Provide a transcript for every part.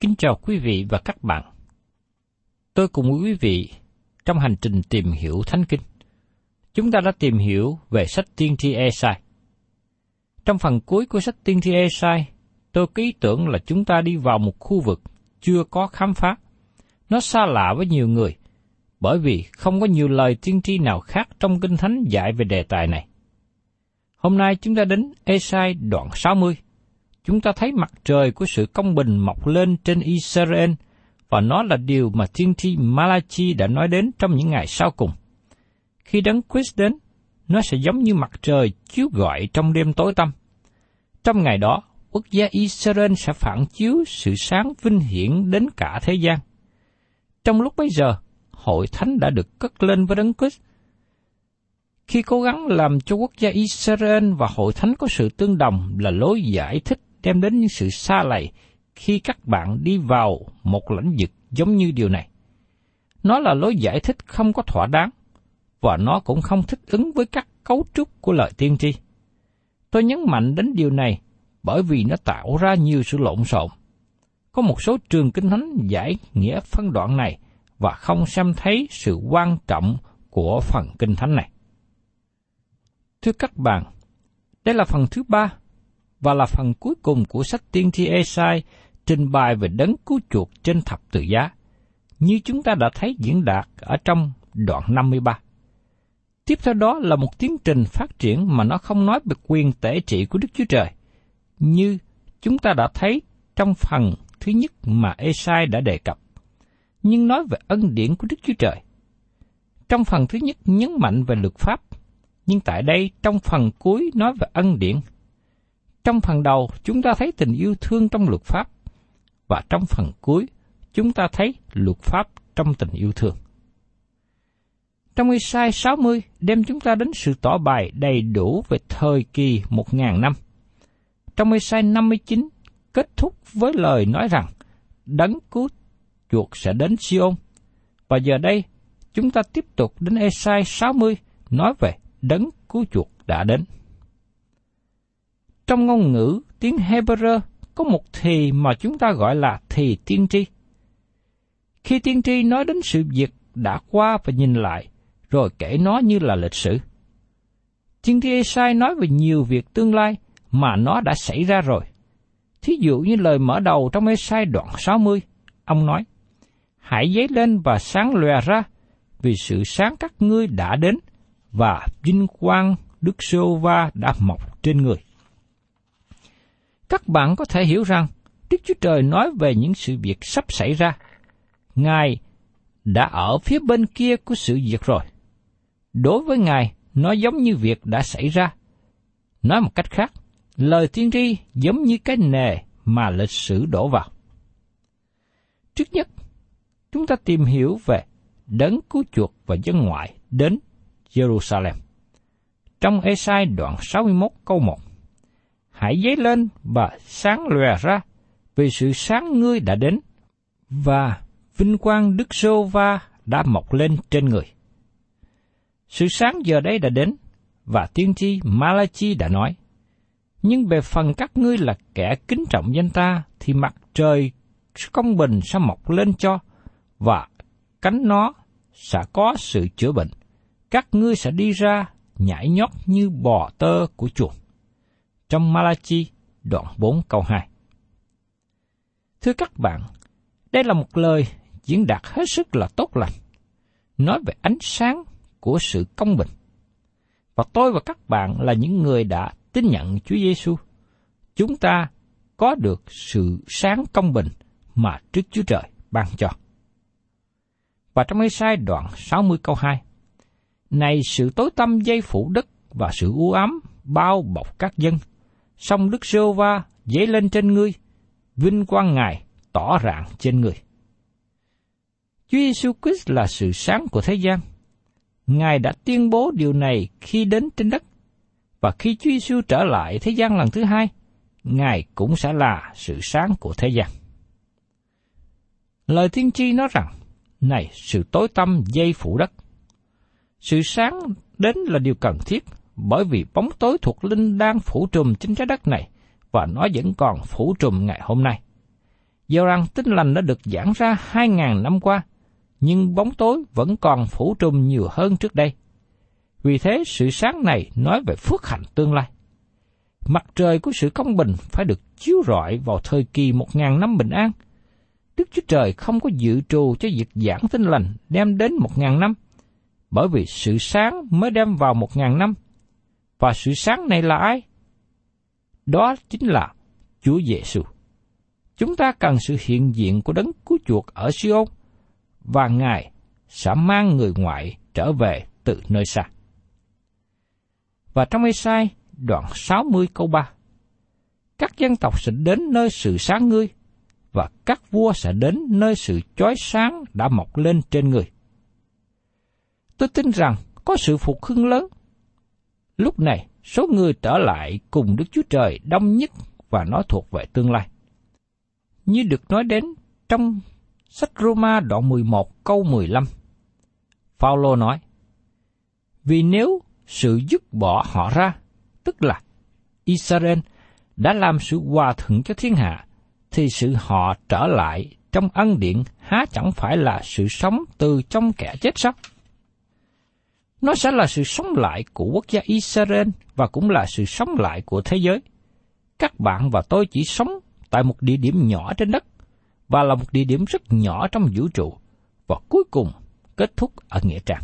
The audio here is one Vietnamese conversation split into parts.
Kính chào quý vị và các bạn. Tôi cùng quý vị trong hành trình tìm hiểu Thánh Kinh. Chúng ta đã tìm hiểu về sách tiên tri Esai. Trong phần cuối của sách tiên tri Esai, tôi có ý tưởng là chúng ta đi vào một khu vực chưa có khám phá. Nó xa lạ với nhiều người, bởi vì không có nhiều lời tiên tri nào khác trong Kinh Thánh dạy về đề tài này. Hôm nay chúng ta đến Esai đoạn 60. Chúng ta thấy mặt trời của sự công bình mọc lên trên Israel và nó là điều mà tiên tri Malachi đã nói đến trong những ngày sau cùng. Khi đấng Christ đến, nó sẽ giống như mặt trời chiếu gọi trong đêm tối tăm. Trong ngày đó, quốc gia Israel sẽ phản chiếu sự sáng vinh hiển đến cả thế gian. Trong lúc bấy giờ, hội thánh đã được cất lên với đấng Christ. Khi cố gắng làm cho quốc gia Israel và hội thánh có sự tương đồng là lối giải thích đem đến những sự xa lầy khi các bạn đi vào một lãnh vực giống như điều này. Nó là lối giải thích không có thỏa đáng, và nó cũng không thích ứng với các cấu trúc của lời tiên tri. Tôi nhấn mạnh đến điều này bởi vì nó tạo ra nhiều sự lộn xộn. Có một số trường kinh thánh giải nghĩa phân đoạn này và không xem thấy sự quan trọng của phần kinh thánh này. Thưa các bạn, đây là phần thứ ba và là phần cuối cùng của sách tiên tri Esai trình bày về đấng cứu chuộc trên thập tự giá, như chúng ta đã thấy diễn đạt ở trong đoạn 53. Tiếp theo đó là một tiến trình phát triển mà nó không nói về quyền tể trị của Đức Chúa Trời, như chúng ta đã thấy trong phần thứ nhất mà Esai đã đề cập, nhưng nói về ân điển của Đức Chúa Trời. Trong phần thứ nhất nhấn mạnh về luật pháp, nhưng tại đây trong phần cuối nói về ân điển. Trong phần đầu chúng ta thấy tình yêu thương trong luật pháp, và trong phần cuối chúng ta thấy luật pháp trong tình yêu thương. Trong Isai 60 đem chúng ta đến sự tỏ bài đầy đủ về thời kỳ một ngàn năm. Trong Isai 59 kết thúc với lời nói rằng đấng cứu chuộc sẽ đến Siôn. Và giờ đây chúng ta tiếp tục đến Isai 60 nói về đấng cứu chuộc đã đến. Trong ngôn ngữ tiếng Hebrew có một thì mà chúng ta gọi là thì tiên tri. Khi tiên tri nói đến sự việc đã qua và nhìn lại, rồi kể nó như là lịch sử. Tiên tri Esai nói về nhiều việc tương lai mà nó đã xảy ra rồi. Thí dụ như lời mở đầu trong Esai đoạn 60, ông nói, hãy dấy lên và sáng lòe ra, vì sự sáng các ngươi đã đến, và vinh quang Đức Sô Va đã mọc trên người. Các bạn có thể hiểu rằng, Đức Chúa Trời nói về những sự việc sắp xảy ra. Ngài đã ở phía bên kia của sự việc rồi. Đối với Ngài, nó giống như việc đã xảy ra. Nói một cách khác, lời tiên tri giống như cái nề mà lịch sử đổ vào. Trước nhất, chúng ta tìm hiểu về đấng cứu chuộc và dân ngoại đến Jerusalem. Trong Esai đoạn 61 câu 1, Hãy dấy lên và sáng lòe ra, vì sự sáng ngươi đã đến, và vinh quang Đức Sô Va đã mọc lên trên người. Sự sáng giờ đây đã đến, và tiên tri Malachi đã nói, nhưng về phần các ngươi là kẻ kính trọng danh ta, thì mặt trời công bình sẽ mọc lên cho, và cánh nó sẽ có sự chữa bệnh. Các ngươi sẽ đi ra nhảy nhót như bò tơ của chuột. Trong Malachi đoạn 4 câu 2 Thưa các bạn, đây là một lời diễn đạt hết sức là tốt lành, nói về ánh sáng của sự công bình. Và tôi và các bạn là những người đã tin nhận Chúa Giêsu, chúng ta có được sự sáng công bình mà Đức Chúa Trời ban cho. Và trong sai đoạn 60 câu 2, Này sự tối tâm dây phủ đất và sự u ám bao bọc các dân, song Đức Sô Va dấy lên trên ngươi, vinh quang Ngài tỏ rạng trên người. Chúa Giêsu Christ là sự sáng của thế gian. Ngài đã tuyên bố điều này khi đến trên đất, và khi Chúa Giêsu trở lại thế gian lần thứ hai, Ngài cũng sẽ là sự sáng của thế gian. Lời tiên tri nói rằng, này sự tối tâm dây phủ đất. Sự sáng đến là điều cần thiết, bởi vì bóng tối thuộc linh đang phủ trùm trên trái đất này, và nó vẫn còn phủ trùm ngày hôm nay. Do rằng tinh lành đã được giảng ra hai ngàn năm qua, nhưng bóng tối vẫn còn phủ trùm nhiều hơn trước đây. Vì thế sự sáng này nói về phước hạnh tương lai. Mặt trời của sự công bình phải được chiếu rọi vào thời kỳ một ngàn năm bình an. Đức Chúa Trời không có dự trù cho việc giảng tinh lành đem đến một ngàn năm, bởi vì sự sáng mới đem vào một ngàn năm. Và sự sáng này là ai? Đó chính là Chúa Giêsu. Chúng ta cần sự hiện diện của đấng cứu chuộc ở Siôn và Ngài sẽ mang người ngoại trở về từ nơi xa. Và trong Ê-sai đoạn 60 câu 3 Các dân tộc sẽ đến nơi sự sáng ngươi, và các vua sẽ đến nơi sự chói sáng đã mọc lên trên người. Tôi tin rằng có sự phục hưng lớn. Lúc này, số người trở lại cùng Đức Chúa Trời đông nhất và nó thuộc về tương lai. Như được nói đến trong sách Roma đoạn 11 câu 15. Phaolô nói: Vì nếu sự dứt bỏ họ ra, tức là Israel đã làm sự hòa thuận cho thiên hạ, thì sự họ trở lại trong ân điện há chẳng phải là sự sống từ trong kẻ chết sao? Nó sẽ là sự sống lại của quốc gia Israel và cũng là sự sống lại của thế giới. Các bạn và tôi chỉ sống tại một địa điểm nhỏ trên đất và là một địa điểm rất nhỏ trong vũ trụ và cuối cùng kết thúc ở Nghĩa Trang.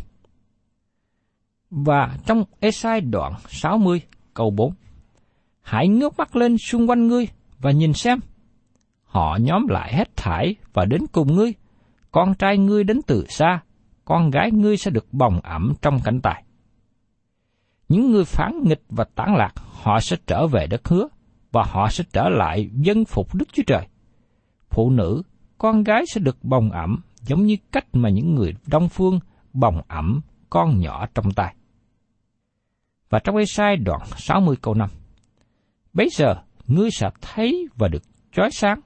Và trong Esai đoạn 60 câu 4 Hãy ngước mắt lên xung quanh ngươi và nhìn xem. Họ nhóm lại hết thải và đến cùng ngươi. Con trai ngươi đến từ xa, con gái ngươi sẽ được bồng ẩm trong cảnh tài. Những người phản nghịch và tản lạc, họ sẽ trở về đất hứa, và họ sẽ trở lại dân phục Đức Chúa Trời. Phụ nữ, con gái sẽ được bồng ẩm giống như cách mà những người đông phương bồng ẩm con nhỏ trong tay. Và trong sai đoạn 60 câu 5 Bây giờ, ngươi sẽ thấy và được chói sáng.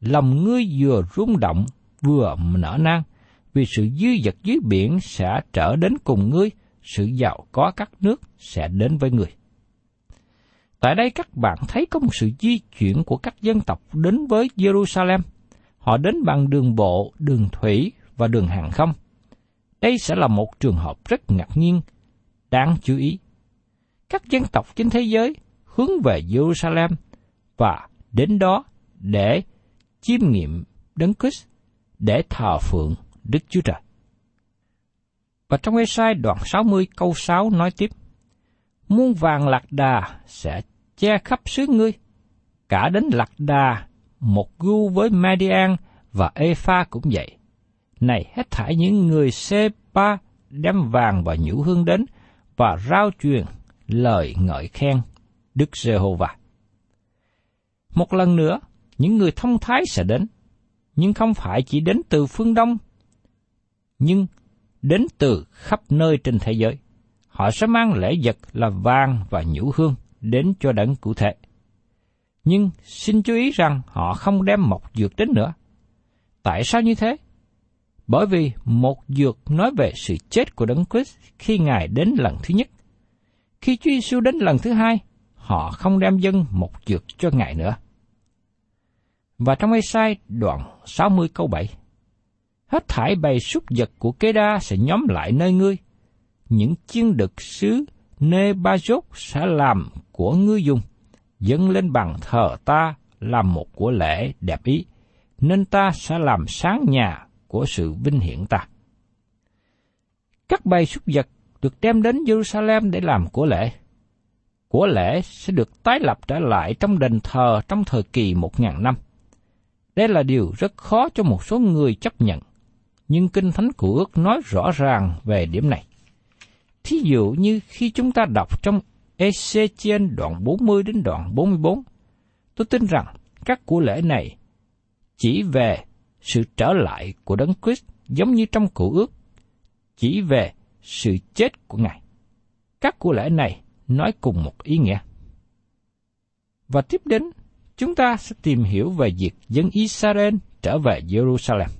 Lòng ngươi vừa rung động, vừa nở nang, vì sự dư dật dưới biển sẽ trở đến cùng ngươi, sự giàu có các nước sẽ đến với ngươi. Tại đây các bạn thấy có một sự di chuyển của các dân tộc đến với Jerusalem. Họ đến bằng đường bộ, đường thủy và đường hàng không. Đây sẽ là một trường hợp rất ngạc nhiên, đáng chú ý. Các dân tộc trên thế giới hướng về Jerusalem và đến đó để chiêm nghiệm Đấng Christ, để thờ phượng Đức Chúa Trời. Và trong Ê-sai đoạn 60 câu 6 nói tiếp, Muôn vàng lạc đà sẽ che khắp xứ ngươi, cả đến lạc đà, một gu với Median và Epha cũng vậy. Này hết thảy những người Sê-pa đem vàng và nhũ hương đến và rao truyền lời ngợi khen Đức Giê-hô-va. Một lần nữa, những người thông thái sẽ đến, nhưng không phải chỉ đến từ phương Đông, nhưng đến từ khắp nơi trên thế giới. Họ sẽ mang lễ vật là vàng và nhũ hương đến cho đấng cụ thể. Nhưng xin chú ý rằng họ không đem một dược đến nữa. Tại sao như thế? Bởi vì một dược nói về sự chết của Đấng Christ khi Ngài đến lần thứ nhất. Khi Chúa Giêsu đến lần thứ hai, họ không đem dân một dược cho Ngài nữa. Và trong Ê-sai đoạn 60 câu 7, Hết thải bầy súc vật của kế đa sẽ nhóm lại nơi ngươi. Những chiên đực sứ nê ba dốt sẽ làm của ngươi dùng, dâng lên bằng thờ ta làm một của lễ đẹp ý, nên ta sẽ làm sáng nhà của sự vinh hiển ta. Các bầy súc vật được đem đến Jerusalem để làm của lễ. Của lễ sẽ được tái lập trở lại trong đền thờ trong thời kỳ một ngàn năm. Đây là điều rất khó cho một số người chấp nhận, nhưng Kinh Thánh của ước nói rõ ràng về điểm này. Thí dụ như khi chúng ta đọc trong Ezechiel đoạn 40 đến đoạn 44, tôi tin rằng các của lễ này chỉ về sự trở lại của Đấng Christ giống như trong cựu ước, chỉ về sự chết của Ngài. Các của lễ này nói cùng một ý nghĩa. Và tiếp đến, chúng ta sẽ tìm hiểu về việc dân Israel trở về Jerusalem.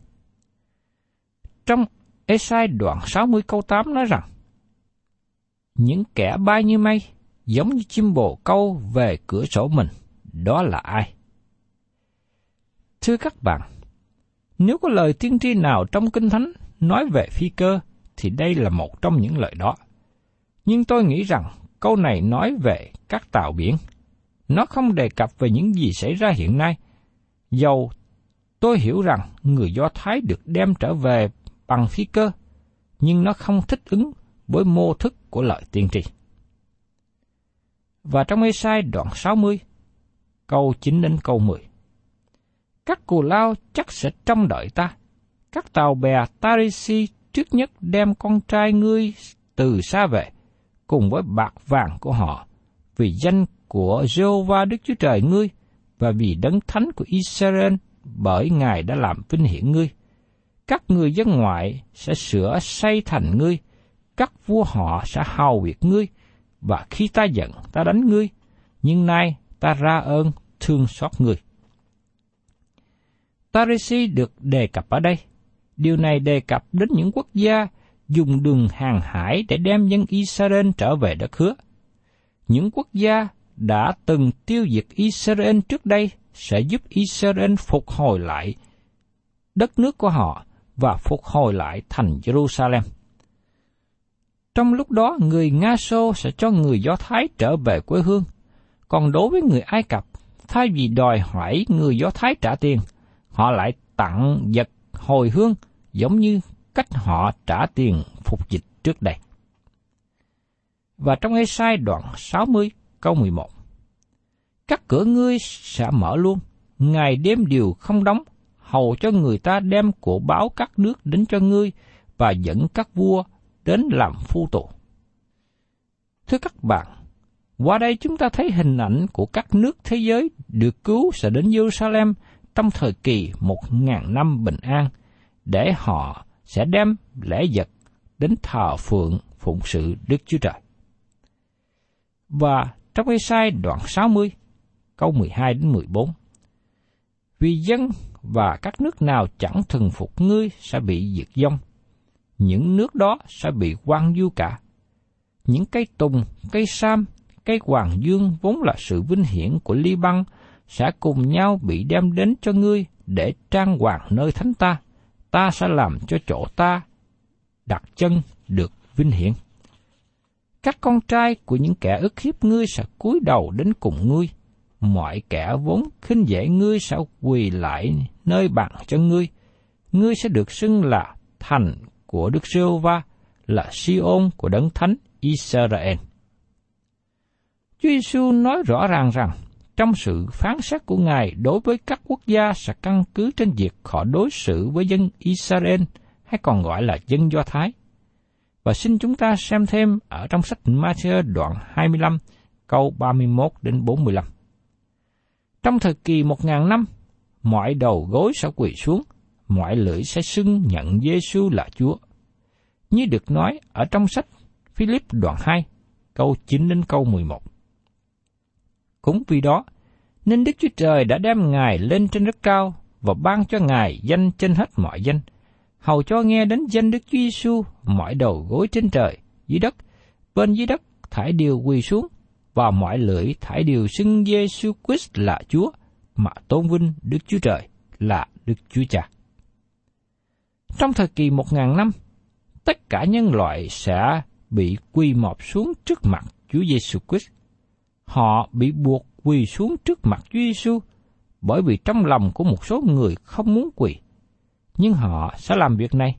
Trong Esai đoạn 60 câu 8 nói rằng, Những kẻ bay như mây, giống như chim bồ câu về cửa sổ mình, đó là ai? Thưa các bạn, nếu có lời tiên tri nào trong Kinh Thánh nói về phi cơ, thì đây là một trong những lời đó. Nhưng tôi nghĩ rằng câu này nói về các tàu biển. Nó không đề cập về những gì xảy ra hiện nay. Dầu tôi hiểu rằng người Do Thái được đem trở về bằng phi cơ, nhưng nó không thích ứng với mô thức của lời tiên tri. Và trong Ê-sai đoạn 60, câu 9 đến câu 10. Các cù lao chắc sẽ trông đợi ta. Các tàu bè Tarisi trước nhất đem con trai ngươi từ xa về, cùng với bạc vàng của họ, vì danh của Jehovah Đức Chúa Trời ngươi, và vì đấng thánh của Israel, bởi Ngài đã làm vinh hiển ngươi. Các người dân ngoại sẽ sửa xây thành ngươi, các vua họ sẽ hào việc ngươi, và khi ta giận ta đánh ngươi, nhưng nay ta ra ơn thương xót ngươi. Tarisi được đề cập ở đây. Điều này đề cập đến những quốc gia dùng đường hàng hải để đem dân Israel trở về đất hứa. Những quốc gia đã từng tiêu diệt Israel trước đây sẽ giúp Israel phục hồi lại đất nước của họ và phục hồi lại thành Jerusalem. Trong lúc đó, người Nga Xô sẽ cho người Do Thái trở về quê hương. Còn đối với người Ai Cập, thay vì đòi hỏi người Do Thái trả tiền, họ lại tặng vật hồi hương giống như cách họ trả tiền phục dịch trước đây. Và trong Ê-sai đoạn 60 câu 11 Các cửa ngươi sẽ mở luôn, ngày đêm đều không đóng, hầu cho người ta đem của báo các nước đến cho ngươi và dẫn các vua đến làm phu tù. Thưa các bạn, qua đây chúng ta thấy hình ảnh của các nước thế giới được cứu sẽ đến Jerusalem trong thời kỳ một ngàn năm bình an, để họ sẽ đem lễ vật đến thờ phượng phụng sự Đức Chúa Trời. Và trong Ê-sai đoạn 60, câu 12 đến 14. Vì dân và các nước nào chẳng thần phục ngươi sẽ bị diệt vong. Những nước đó sẽ bị quan du cả. Những cây tùng, cây sam, cây hoàng dương vốn là sự vinh hiển của Ly Băng sẽ cùng nhau bị đem đến cho ngươi để trang hoàng nơi thánh ta. Ta sẽ làm cho chỗ ta đặt chân được vinh hiển. Các con trai của những kẻ ức hiếp ngươi sẽ cúi đầu đến cùng ngươi. Mọi kẻ vốn khinh dễ ngươi sẽ quỳ lại nơi bằng cho ngươi. ngươi sẽ được xưng là thành của Đức giê va là Siôn của Đấng Thánh Israel. Chúa Giêsu nói rõ ràng rằng, trong sự phán xét của Ngài đối với các quốc gia sẽ căn cứ trên việc họ đối xử với dân Israel, hay còn gọi là dân Do Thái. Và xin chúng ta xem thêm ở trong sách Matthew đoạn 25 câu 31 đến 45. Trong thời kỳ một ngàn năm, mọi đầu gối sẽ quỳ xuống, mọi lưỡi sẽ xưng nhận Giêsu là Chúa. Như được nói ở trong sách Philip đoạn 2, câu 9 đến câu 11. Cũng vì đó, nên Đức Chúa Trời đã đem Ngài lên trên rất cao và ban cho Ngài danh trên hết mọi danh, hầu cho nghe đến danh Đức Chúa Giêsu mọi đầu gối trên trời, dưới đất, bên dưới đất thải đều quỳ xuống, và mọi lưỡi thải đều xưng Giêsu Christ là Chúa, mà tôn vinh Đức Chúa Trời là Đức Chúa Cha. Trong thời kỳ một ngàn năm, tất cả nhân loại sẽ bị quy mọp xuống trước mặt Chúa Giêsu Christ. Họ bị buộc quỳ xuống trước mặt Chúa Giêsu bởi vì trong lòng của một số người không muốn quỳ, nhưng họ sẽ làm việc này.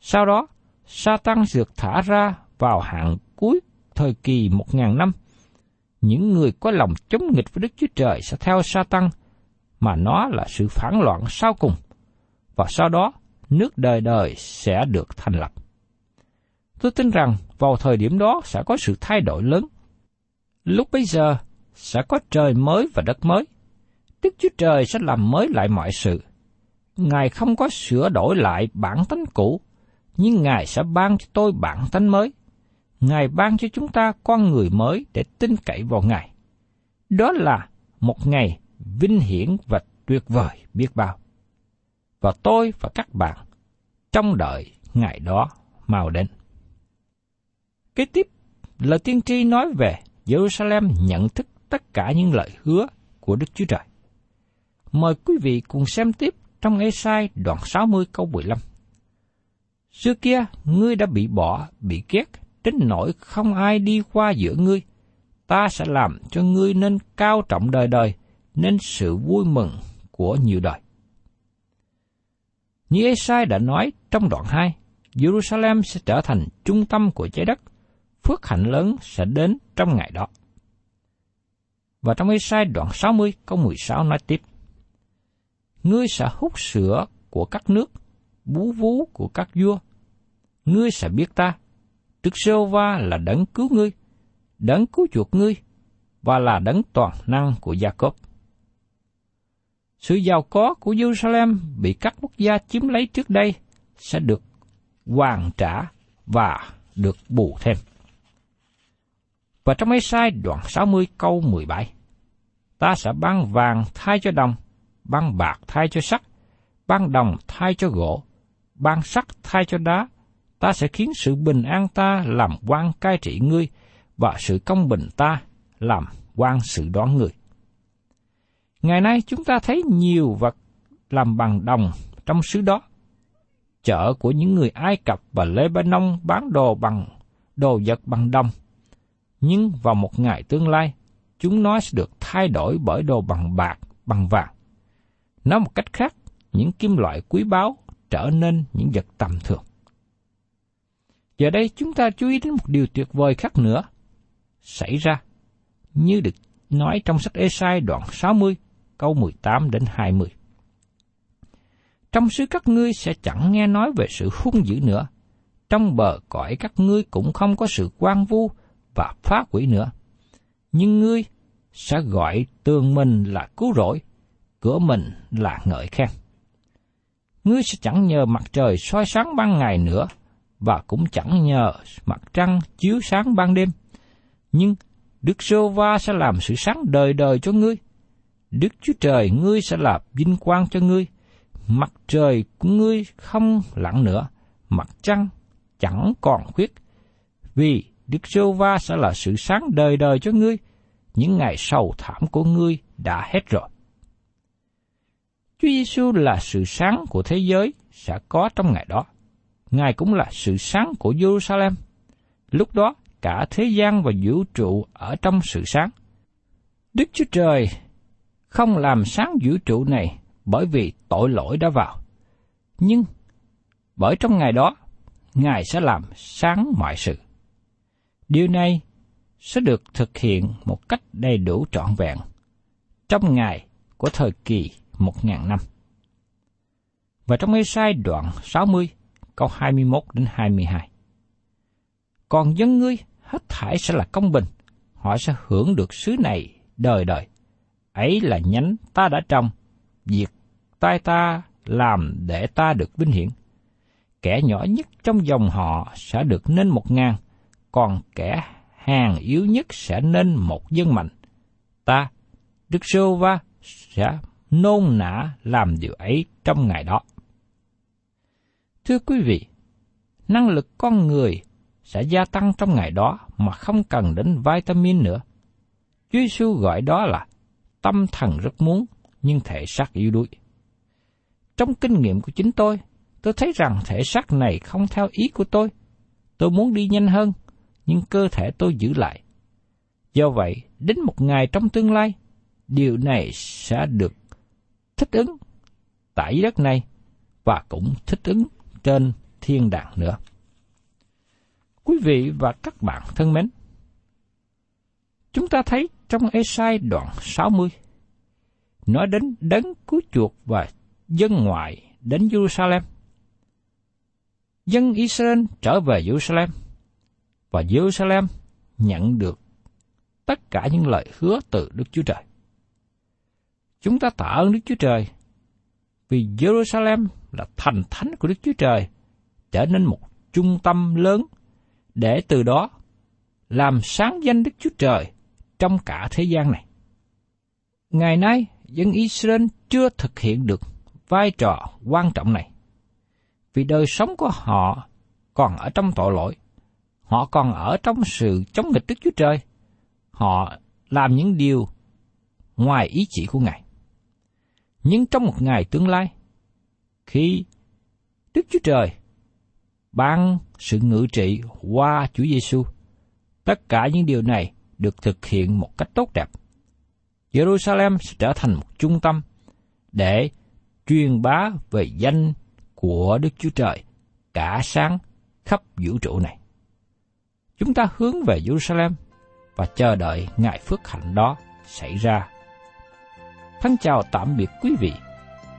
Sau đó, Satan được thả ra vào hạng cuối thời kỳ một ngàn năm. Những người có lòng chống nghịch với Đức Chúa Trời sẽ theo Satan, mà nó là sự phản loạn sau cùng. Và sau đó, nước đời đời sẽ được thành lập. Tôi tin rằng vào thời điểm đó sẽ có sự thay đổi lớn. Lúc bấy giờ, sẽ có trời mới và đất mới. Đức Chúa Trời sẽ làm mới lại mọi sự. Ngài không có sửa đổi lại bản tánh cũ, nhưng Ngài sẽ ban cho tôi bản tánh mới. Ngài ban cho chúng ta con người mới để tin cậy vào Ngài. Đó là một ngày vinh hiển và tuyệt vời biết bao. Và tôi và các bạn trong đợi ngày đó mau đến. Kế tiếp, lời tiên tri nói về Jerusalem nhận thức tất cả những lời hứa của Đức Chúa Trời. Mời quý vị cùng xem tiếp trong Ê-sai đoạn 60 câu 15. Xưa kia, ngươi đã bị bỏ, bị ghét, đến nỗi không ai đi qua giữa ngươi. Ta sẽ làm cho ngươi nên cao trọng đời đời, nên sự vui mừng của nhiều đời. Như Ê-sai đã nói trong đoạn 2, Jerusalem sẽ trở thành trung tâm của trái đất, phước hạnh lớn sẽ đến trong ngày đó. Và trong Ê-sai đoạn 60 câu 16 nói tiếp. Ngươi sẽ hút sữa của các nước, bú vú của các vua. Ngươi sẽ biết ta, Đức Sô Va là đấng cứu ngươi, đấng cứu chuộc ngươi, và là đấng toàn năng của Gia Cốp. Sự giàu có của Jerusalem bị các quốc gia chiếm lấy trước đây sẽ được hoàn trả và được bù thêm. Và trong mấy sai đoạn 60 câu 17, ta sẽ ban vàng thay cho đồng, ban bạc thay cho sắt, ban đồng thay cho gỗ, ban sắt thay cho đá. Ta sẽ khiến sự bình an ta làm quan cai trị ngươi, và sự công bình ta làm quan sự đoán người. Ngày nay chúng ta thấy nhiều vật làm bằng đồng trong xứ đó. Chợ của những người Ai Cập và Lebanon bán đồ bằng đồ vật bằng đồng. Nhưng vào một ngày tương lai, chúng nó sẽ được thay đổi bởi đồ bằng bạc, bằng vàng. Nói một cách khác, những kim loại quý báu trở nên những vật tầm thường. Giờ đây chúng ta chú ý đến một điều tuyệt vời khác nữa xảy ra, như được nói trong sách Esai đoạn 60, câu 18 đến 20. Trong xứ các ngươi sẽ chẳng nghe nói về sự hung dữ nữa, trong bờ cõi các ngươi cũng không có sự quan vu và phá quỷ nữa nhưng ngươi sẽ gọi tường mình là cứu rỗi, cửa mình là ngợi khen. Ngươi sẽ chẳng nhờ mặt trời soi sáng ban ngày nữa, và cũng chẳng nhờ mặt trăng chiếu sáng ban đêm. Nhưng Đức Sô Va sẽ làm sự sáng đời đời cho ngươi. Đức Chúa Trời ngươi sẽ làm vinh quang cho ngươi. Mặt trời của ngươi không lặng nữa, mặt trăng chẳng còn khuyết. Vì Đức Sô Va sẽ là sự sáng đời đời cho ngươi, những ngày sầu thảm của ngươi đã hết rồi. Chúa Giêsu là sự sáng của thế giới sẽ có trong ngày đó. Ngài cũng là sự sáng của Jerusalem. Lúc đó, cả thế gian và vũ trụ ở trong sự sáng. Đức Chúa Trời không làm sáng vũ trụ này bởi vì tội lỗi đã vào. Nhưng bởi trong ngày đó, Ngài sẽ làm sáng mọi sự. Điều này sẽ được thực hiện một cách đầy đủ trọn vẹn trong ngày của thời kỳ một ngàn năm. Và trong Ê-sai đoạn 60, câu 21 đến 22. Còn dân ngươi hết thải sẽ là công bình, họ sẽ hưởng được xứ này đời đời. Ấy là nhánh ta đã trồng, việc tay ta làm để ta được vinh hiển. Kẻ nhỏ nhất trong dòng họ sẽ được nên một ngàn, còn kẻ hàng yếu nhất sẽ nên một dân mạnh. Ta, Đức Sô Va, sẽ nôn nã làm điều ấy trong ngày đó. Thưa quý vị, năng lực con người sẽ gia tăng trong ngày đó mà không cần đến vitamin nữa. Chúa Giêsu gọi đó là tâm thần rất muốn, nhưng thể xác yếu đuối. Trong kinh nghiệm của chính tôi, tôi thấy rằng thể xác này không theo ý của tôi. Tôi muốn đi nhanh hơn, nhưng cơ thể tôi giữ lại. Do vậy, đến một ngày trong tương lai, điều này sẽ được thích ứng tại đất này và cũng thích ứng trên thiên đàng nữa. Quý vị và các bạn thân mến, chúng ta thấy trong Esai đoạn 60, nói đến đấng cứu chuộc và dân ngoại đến Jerusalem. Dân Israel trở về Jerusalem và Jerusalem nhận được tất cả những lời hứa từ Đức Chúa Trời. Chúng ta tạ ơn Đức Chúa Trời vì Jerusalem là thành thánh của Đức Chúa Trời trở nên một trung tâm lớn để từ đó làm sáng danh Đức Chúa Trời trong cả thế gian này. Ngày nay, dân Israel chưa thực hiện được vai trò quan trọng này. Vì đời sống của họ còn ở trong tội lỗi. Họ còn ở trong sự chống nghịch Đức Chúa Trời. Họ làm những điều ngoài ý chỉ của Ngài. Nhưng trong một ngày tương lai, khi Đức Chúa Trời ban sự ngự trị qua Chúa Giêsu. Tất cả những điều này được thực hiện một cách tốt đẹp. Jerusalem sẽ trở thành một trung tâm để truyền bá về danh của Đức Chúa Trời cả sáng khắp vũ trụ này. Chúng ta hướng về Jerusalem và chờ đợi ngày phước hạnh đó xảy ra. Thân chào tạm biệt quý vị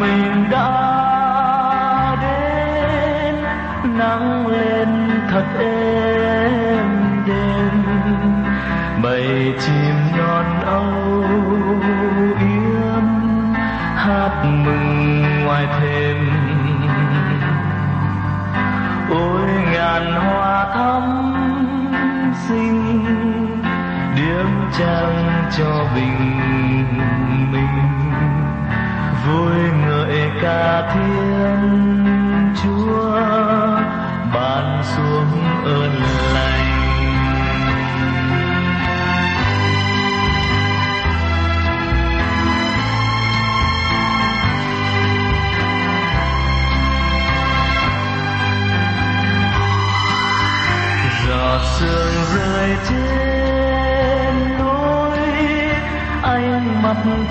mình đã đến, nắng lên thật êm đêm bầy chim non âu yếm, hát mừng ngoài thềm. Ôi ngàn hoa thắm xinh, điếm trăng cho bình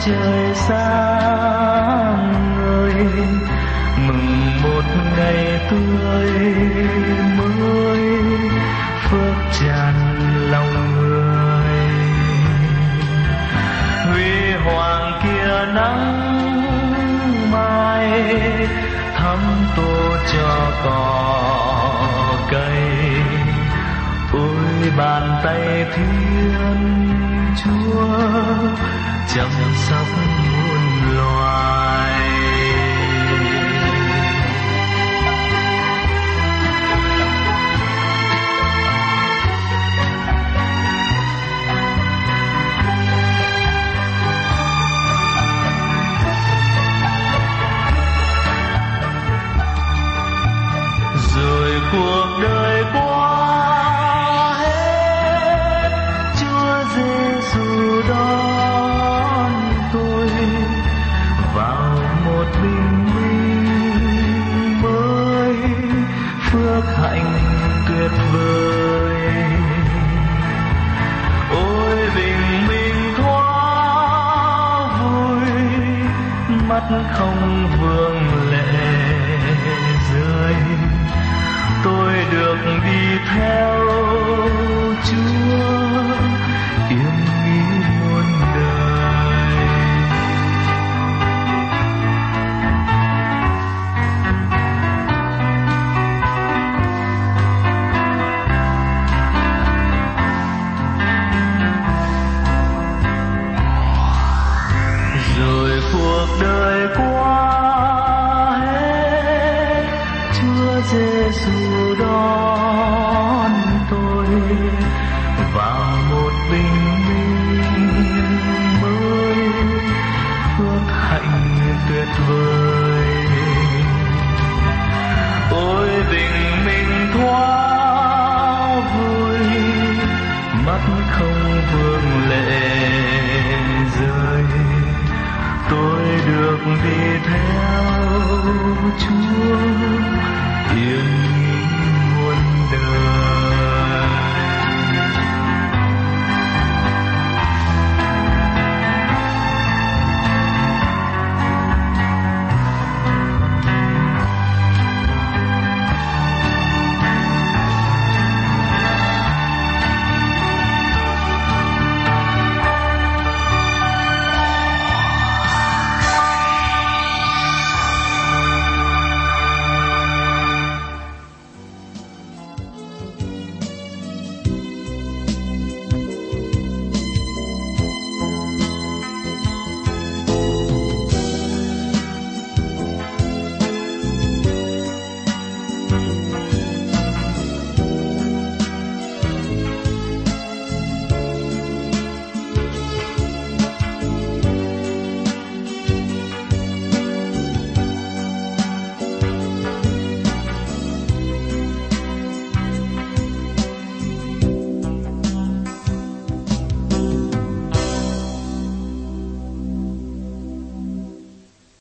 trời xa mừng một ngày tươi mới, phước tràn lòng người. Huy hoàng kia nắng mai, thắm tô cho cỏ cây. Ôi bàn tay thiên chúa chăm sóc muôn loài. Rồi cuộc đời qua. Không vương lệ rơi. Tôi được đi theo Chúa. Cuộc đời qua